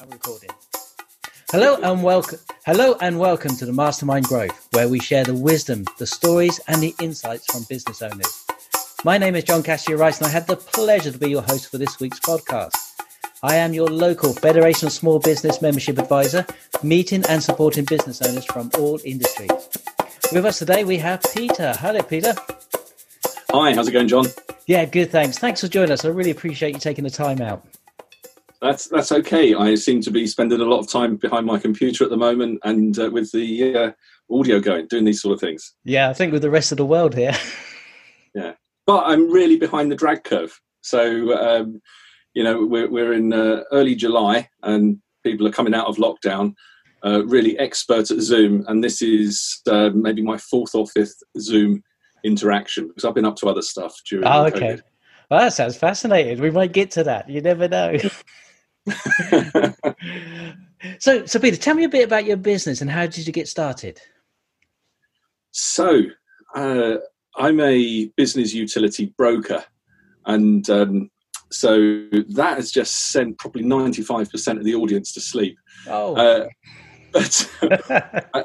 I'm recording. Hello and welcome. Hello and welcome to the Mastermind Growth, where we share the wisdom, the stories, and the insights from business owners. My name is John Cassidy-Rice, and I have the pleasure to be your host for this week's podcast. I am your local Federation of Small Business Membership Advisor, meeting and supporting business owners from all industries. With us today, we have Peter. Hello, Peter. Hi, how's it going, John? Yeah, good. Thanks. Thanks for joining us. I really appreciate you taking the time out. That's that's okay. I seem to be spending a lot of time behind my computer at the moment, and uh, with the uh, audio going, doing these sort of things. Yeah, I think with the rest of the world here. yeah, but I'm really behind the drag curve. So um, you know, we're we're in uh, early July, and people are coming out of lockdown. Uh, really expert at Zoom, and this is uh, maybe my fourth or fifth Zoom interaction because I've been up to other stuff during. Oh, okay. COVID. Well, that sounds fascinating. We might get to that. You never know. so, so Peter, tell me a bit about your business and how did you get started? So, uh, I'm a business utility broker, and um, so that has just sent probably 95% of the audience to sleep. Oh, uh, but uh,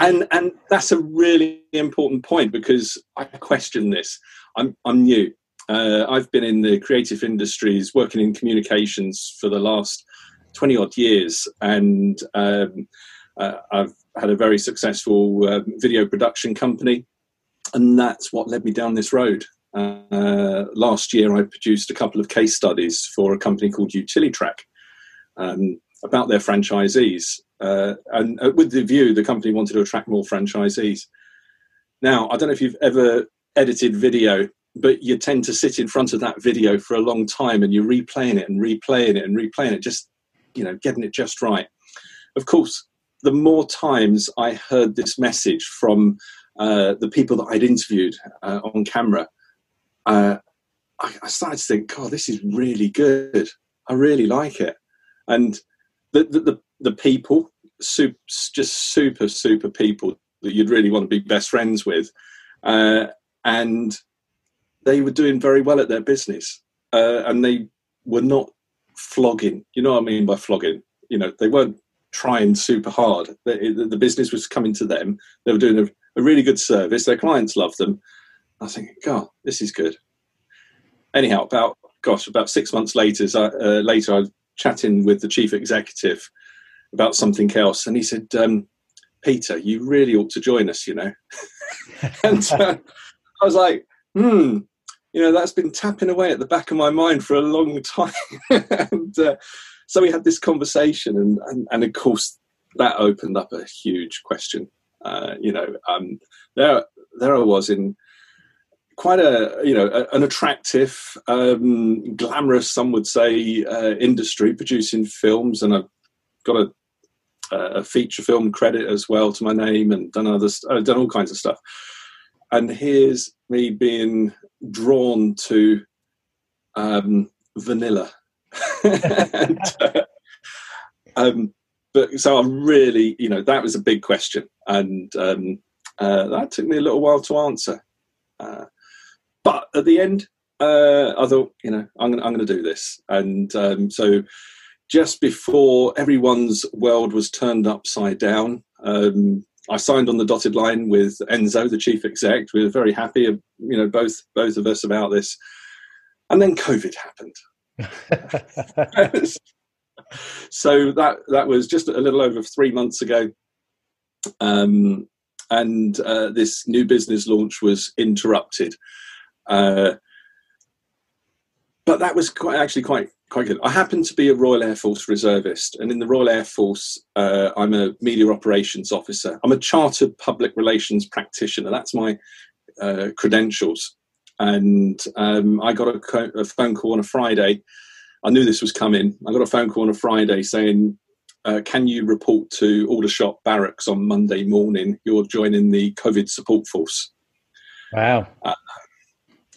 and and that's a really important point because I question this. I'm I'm new. Uh, I've been in the creative industries, working in communications for the last 20 odd years, and um, uh, I've had a very successful uh, video production company, and that's what led me down this road. Uh, last year, I produced a couple of case studies for a company called Utilitrack um, about their franchisees, uh, and uh, with the view the company wanted to attract more franchisees. Now, I don't know if you've ever edited video but you tend to sit in front of that video for a long time and you're replaying it and replaying it and replaying it, just, you know, getting it just right. Of course, the more times I heard this message from uh, the people that I'd interviewed uh, on camera, uh, I, I, started to think, God, this is really good. I really like it. And the, the, the, the people, super, just super, super people that you'd really want to be best friends with. Uh, and they were doing very well at their business, uh, and they were not flogging. You know what I mean by flogging? You know, they weren't trying super hard. The, business was coming to them. They were doing a, a really good service. Their clients loved them. I thinking, God, this is good. Anyhow, about gosh, about six months later, uh, later I was chatting with the chief executive about something else, and he said, um, "Peter, you really ought to join us." You know, and uh, I was like, "Hmm, you know that's been tapping away at the back of my mind for a long time. And uh, so we had this conversation and, and, and of course that opened up a huge question. Uh, you know um, there there I was in quite a you know a, an attractive um, glamorous some would say uh, industry producing films. And I've got a a feature film credit as well to my name and done other uh, done all kinds of stuff. And here's me being drawn to um, vanilla. and, uh, um, but so I'm really, you know, that was a big question, and um, uh, that took me a little while to answer. Uh, but at the end, uh, I thought, you know, I'm going I'm to do this, and um, so just before everyone's world was turned upside down, um, I signed on the dotted line with Enzo, the chief exec. We were very happy, you know, both both of us about this. And then COVID happened. so that that was just a little over three months ago, um, and uh, this new business launch was interrupted. Uh, but that was quite actually quite quite good. I happen to be a Royal Air Force reservist, and in the Royal Air Force, uh, I'm a media operations officer. I'm a chartered public relations practitioner. That's my uh, credentials. And um, I got a, co- a, phone call on a Friday. I knew this was coming. I got a phone call on a Friday saying, uh, "Can you report to Aldershot Barracks on Monday morning? You're joining the COVID support force." Wow. Uh,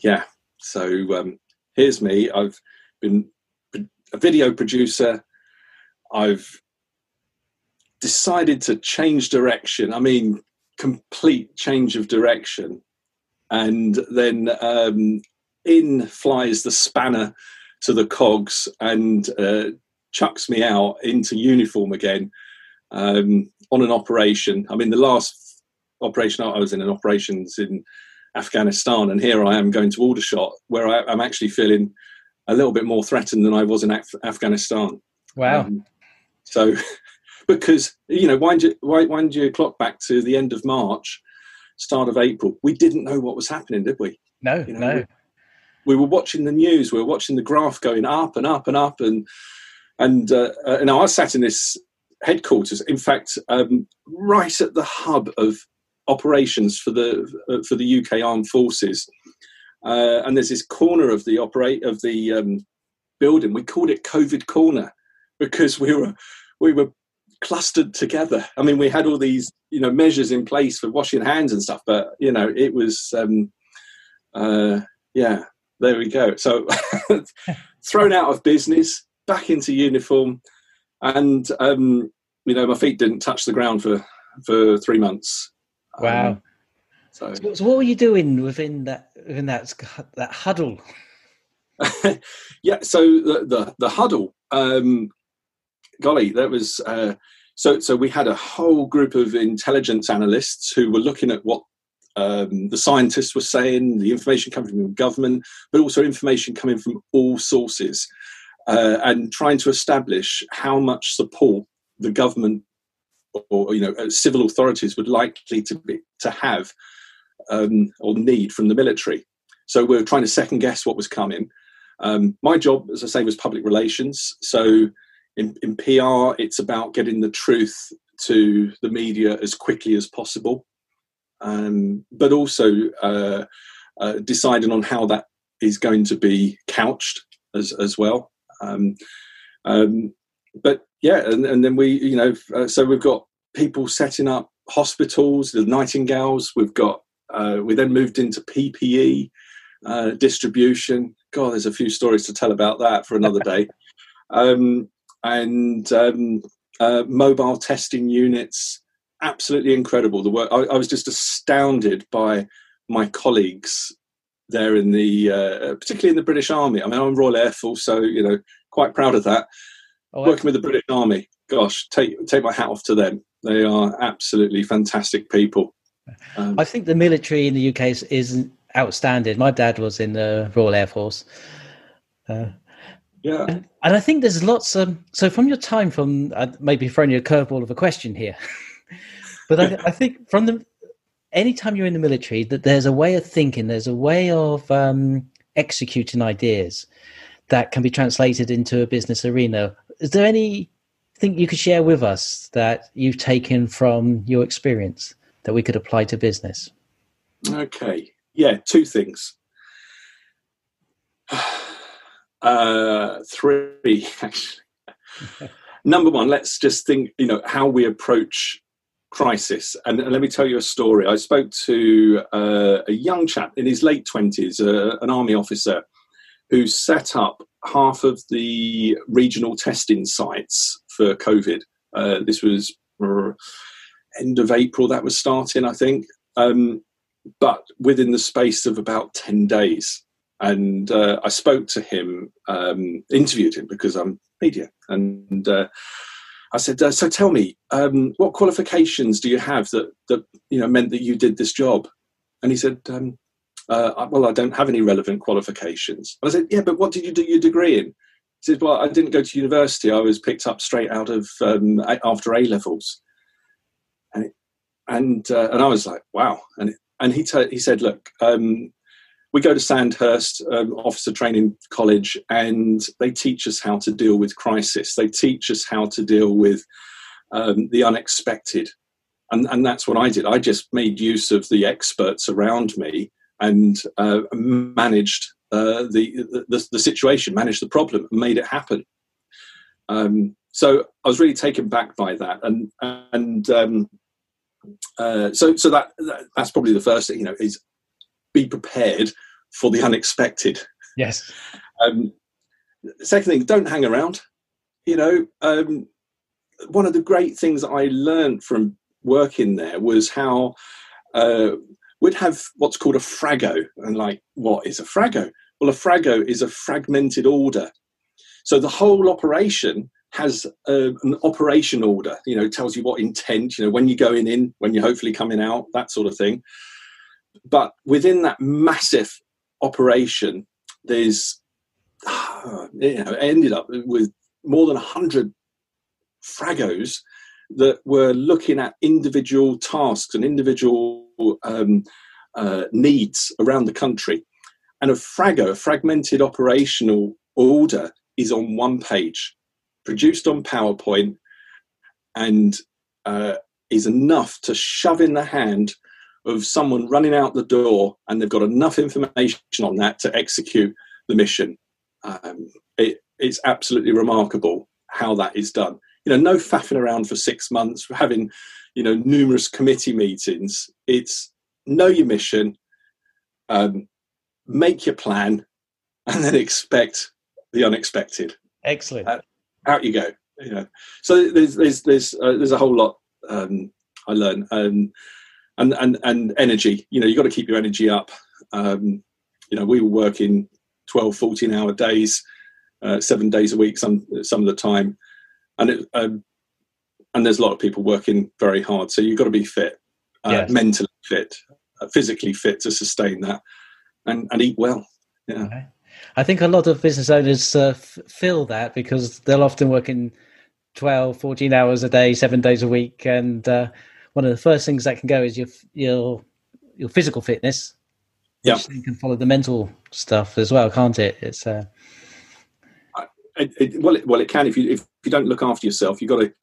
yeah. So um, here's me. I've been a video producer. I've decided to change direction. I mean, complete change of direction. And then um, in flies the spanner to the cogs, and uh, chucks me out into uniform again um, on an operation. I mean, the last operation I was in, an operations in Afghanistan, and here I am going to Aldershot, where I, am actually feeling a little bit more threatened than I was in Af- Afghanistan. Wow. Um, so, because you know, wind your, wind your clock back to the end of March, start of April, we didn't know what was happening, did we? No, you know, no. We, we, were watching the news. We were watching the graph going up and up and up, and and uh, uh, and I sat in this headquarters. In fact, um, right at the hub of operations for the uh, for the UK Armed Forces. Uh, and there's this corner of the operate of the um, building. We called it COVID corner because we were we were clustered together. I mean, we had all these you know measures in place for washing hands and stuff, but you know it was um, uh, yeah. There we go. So thrown out of business, back into uniform, and um, you know my feet didn't touch the ground for for three months. Wow. Um, so, so, what were you doing within that within that that huddle? yeah, so the the, the huddle, um, golly, that was uh, so so we had a whole group of intelligence analysts who were looking at what um, the scientists were saying, the information coming from government, but also information coming from all sources, uh, and trying to establish how much support the government or you know uh, civil authorities would likely to be to have um, or need from the military. So we are trying to second guess what was coming. Um, my job, as I say, was public relations. So in, in PR, it's about getting the truth to the media as quickly as possible, um, but also uh, uh, deciding on how that is going to be couched as as well. Um, um, but yeah, and, and then we, you know, uh, so we've got people setting up hospitals, the Nightingales. We've got uh, we then moved into PPE uh, distribution. God, there's a few stories to tell about that for another day. Um, and um, uh, mobile testing units, absolutely incredible. The work I, I, was just astounded by my colleagues there in the, uh, particularly in the British Army. I mean, I'm Royal Air Force, so you know, quite proud of that. Oh, Working with the British Army, gosh, take take my hat off to them. They are absolutely fantastic people. Um, I think the military in the UK is, is, outstanding. My dad was in the Royal Air Force. Uh, yeah, and, and, I think there's lots. Of, so from your time, from uh, maybe throwing you a curveball of a question here, but I, I, think from the anytime you're in the military, that there's a way of thinking, there's a way of um, executing ideas that can be translated into a business arena. Is there anything you could share with us that you've taken from your experience that we could apply to business? Okay. Yeah, two things. Uh, three, actually. Number one, let's just think, you know, how we approach crisis. And, and let me tell you a story. I spoke to uh, a young chap in his late 20s, uh, an army officer, who set up half of the regional testing sites for COVID. Uh, this was end of April that was starting, I think, um, but within the space of about 10 days. And uh, I spoke to him, um, interviewed him because I'm media. And uh, I said, uh, So tell me, um, what qualifications do you have that, that you know, meant that you did this job? And he said, um, uh, well, I don't have any relevant qualifications. I said, yeah, but what did you do your degree in? He said, well, I didn't go to university. I was picked up straight out of um, after A levels, and and uh, and I was like, wow. And and he t- he said, look, um, we go to Sandhurst um, Officer Training College, and they teach us how to deal with crisis. They teach us how to deal with um, the unexpected, and and that's what I did. I just made use of the experts around me and uh, managed uh, the, the, the situation, managed the problem, and made it happen. Um, so I was really taken back by that, and and um, uh, so so that, that, that's probably the first thing. You know, is be prepared for the unexpected. Yes. Um, second thing, don't hang around. You know, um, one of the great things I learned from working there was how uh, would have what's called a frago. And like, what is a frago? Well, a frago is a fragmented order. So the whole operation has a, an operation order. You know, tells you what intent. You know, when you're going in, when you're hopefully coming out, that sort of thing. But within that massive operation, there's you know, ended up with more than 100 fragos that were looking at individual tasks and individual um, uh, needs around the country. And a frago, a fragmented operational order, is on one page, produced on PowerPoint, and uh, is enough to shove in the hand of someone running out the door, and they've got enough information on that to execute the mission. Um, it, it's absolutely remarkable how that is done. You know, no faffing around for six months, having you know numerous committee meetings. It's know your mission, um, make your plan, and then expect the unexpected. Excellent. Uh, out you go. You know, so there's there's there's uh, there's a whole lot um, I learn, um, and and and energy. You know, you got to keep your energy up. Um, you know, we were working 12, 14 hour days, uh, seven days a week, some some of the time, and it, um, and there's a lot of people working very hard. So you've got to be fit, uh, yes. mentally fit, uh, physically fit to sustain that, and and eat well. Yeah. Okay. I think a lot of business owners uh, f- feel that because they'll often work in 12, 14 hours a day, seven days a week, and uh, one of the first things that can go is your your your physical fitness. Yeah, you can follow the mental stuff as well, can't it? It's uh, it, it, well, it, well, it can if you if you don't look after yourself. You've got to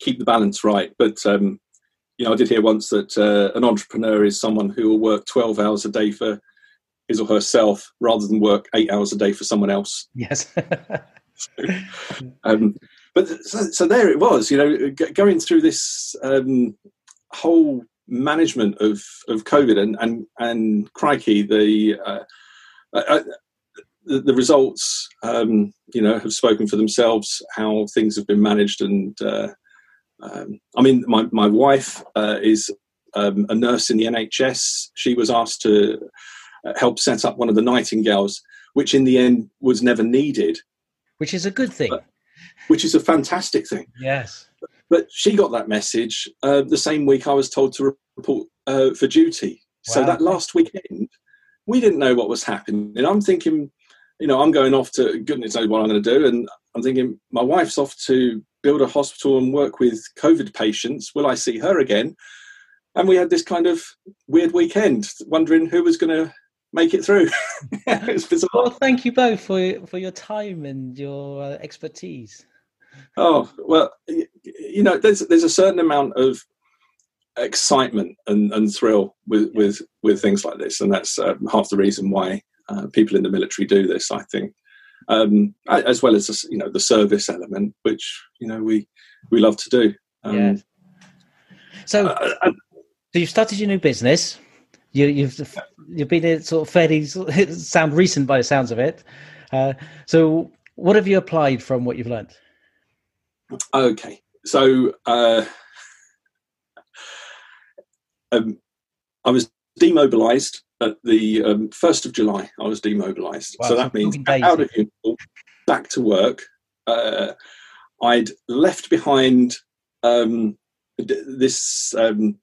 keep the balance right. But um, you know, I did hear once that uh, an entrepreneur is someone who will work twelve hours a day for his or herself rather than work eight hours a day for someone else. Yes. so, um, but so, so, there it was. You know, g- going through this um, whole management of of COVID and and and crikey the. Uh, uh, the, the results, um, you know, have spoken for themselves. How things have been managed, and uh, um, I mean, my my wife uh, is um, a nurse in the NHS. She was asked to uh, help set up one of the Nightingales, which in the end was never needed. Which is a good thing. But, which is a fantastic thing. Yes. But she got that message uh, the same week I was told to report uh, for duty. Wow. So that last weekend, we didn't know what was happening. And I'm thinking, you know, I'm going off to goodness knows what I'm going to do, and I'm thinking my wife's off to build a hospital and work with COVID patients. Will I see her again? And we had this kind of weird weekend, wondering who was going to make it through. it well, thank you both for for your time and your uh, expertise. Oh well, you know, there's there's a certain amount of excitement and, and thrill with, with with things like this, and that's uh, half the reason why uh, people in the military do this. I think, um, as well as you know the service element, which you know we we love to do. Um, yeah. So, uh, uh so you've started your new business. You, you've, you've been in sort of fairly sound recent by the sounds of it. Uh, so, what have you applied from what you've learned? Okay, so uh, um, I was demobilised at the um, 1st of July, I was demobilised. Wow, so that means out of uniform, back to work. Uh, I'd left behind um, this um,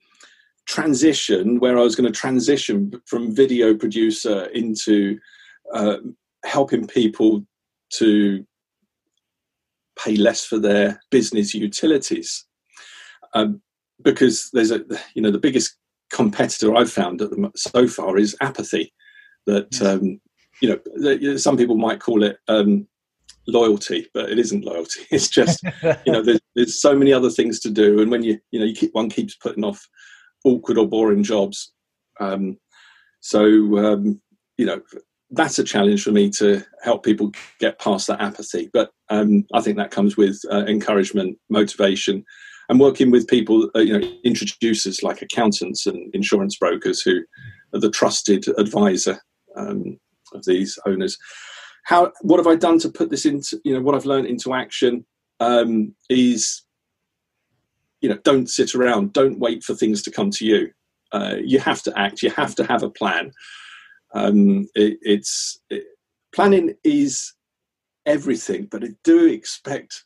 transition where I was going to transition from video producer into uh, helping people to pay less for their business utilities. Um, because there's a, you know, the biggest competitor I've found at the, so far is apathy. That um, you know, some people might call it um, loyalty, but it isn't loyalty. It's just you know, there's, there's so many other things to do, and when you you know, you keep one keeps putting off awkward or boring jobs. Um, so um, you know, that's a challenge for me to help people get past that apathy. But um, I think that comes with uh, encouragement, motivation, and working with people, uh, you know, introducers like accountants and insurance brokers who are the trusted advisor um, of these owners. How what have I done to put this into you know what I've learned into action um, is you know don't sit around, don't wait for things to come to you. Uh, you have to act. You have to have a plan. Um, it, it's it, planning is everything, but I do expect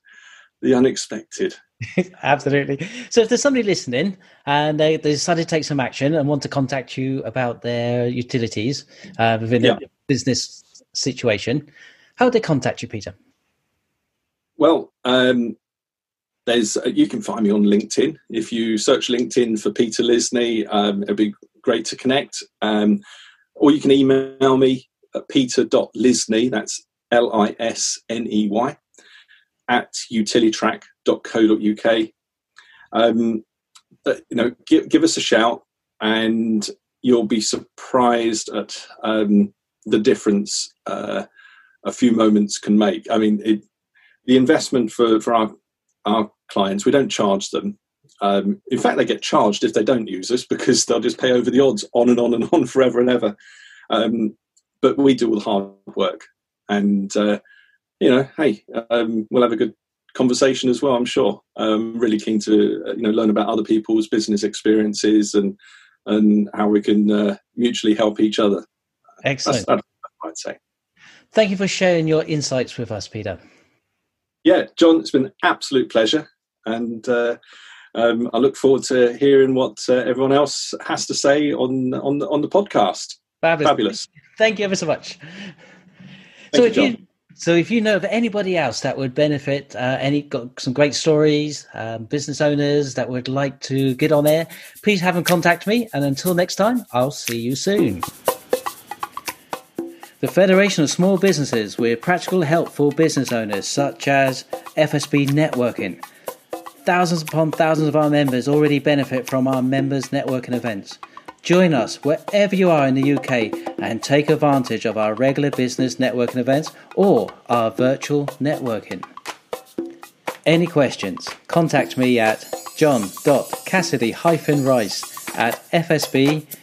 the unexpected. Absolutely. So, if there's somebody listening and they, they decided to take some action and want to contact you about their utilities uh, within yeah. a business situation, how would they contact you, Peter? Well, um, there's uh, you can find me on LinkedIn. If you search LinkedIn for Peter Lisney, um, it'd be great to connect. Um, or you can email me at peter.lisney, that's L I S N E Y, at utilitrack.co.uk. Um, uh, you know, give, give us a shout and you'll be surprised at um, the difference uh, a few moments can make. I mean, it, the investment for, for our our clients, we don't charge them. Um, in fact, they get charged if they don't use us because they'll just pay over the odds on and on and on forever and ever. Um, but we do all the hard work, and uh, you know, hey, um, we'll have a good conversation as well. I'm sure. I'm really keen to uh, you know learn about other people's business experiences and and how we can uh, mutually help each other. Excellent. That's, that's I'd say. Thank you for sharing your insights with us, Peter yeah, John, it's been an absolute pleasure, and uh, um, I look forward to hearing what uh, everyone else has to say on on on the podcast. Fabulous. Fabulous. Thank you ever so much. Thank so you, if John. you so if you know of anybody else that would benefit, uh, any got some great stories, um, business owners that would like to get on there, please have them contact me. And until next time, I'll see you soon the Federation of Small Businesses with practical help for business owners, such as FSB Networking. Thousands upon thousands of our members already benefit from our members' networking events. Join us wherever you are in the UK and take advantage of our regular business networking events or our virtual networking. Any questions? Contact me at john.cassidy-rice at fsb.org.uk.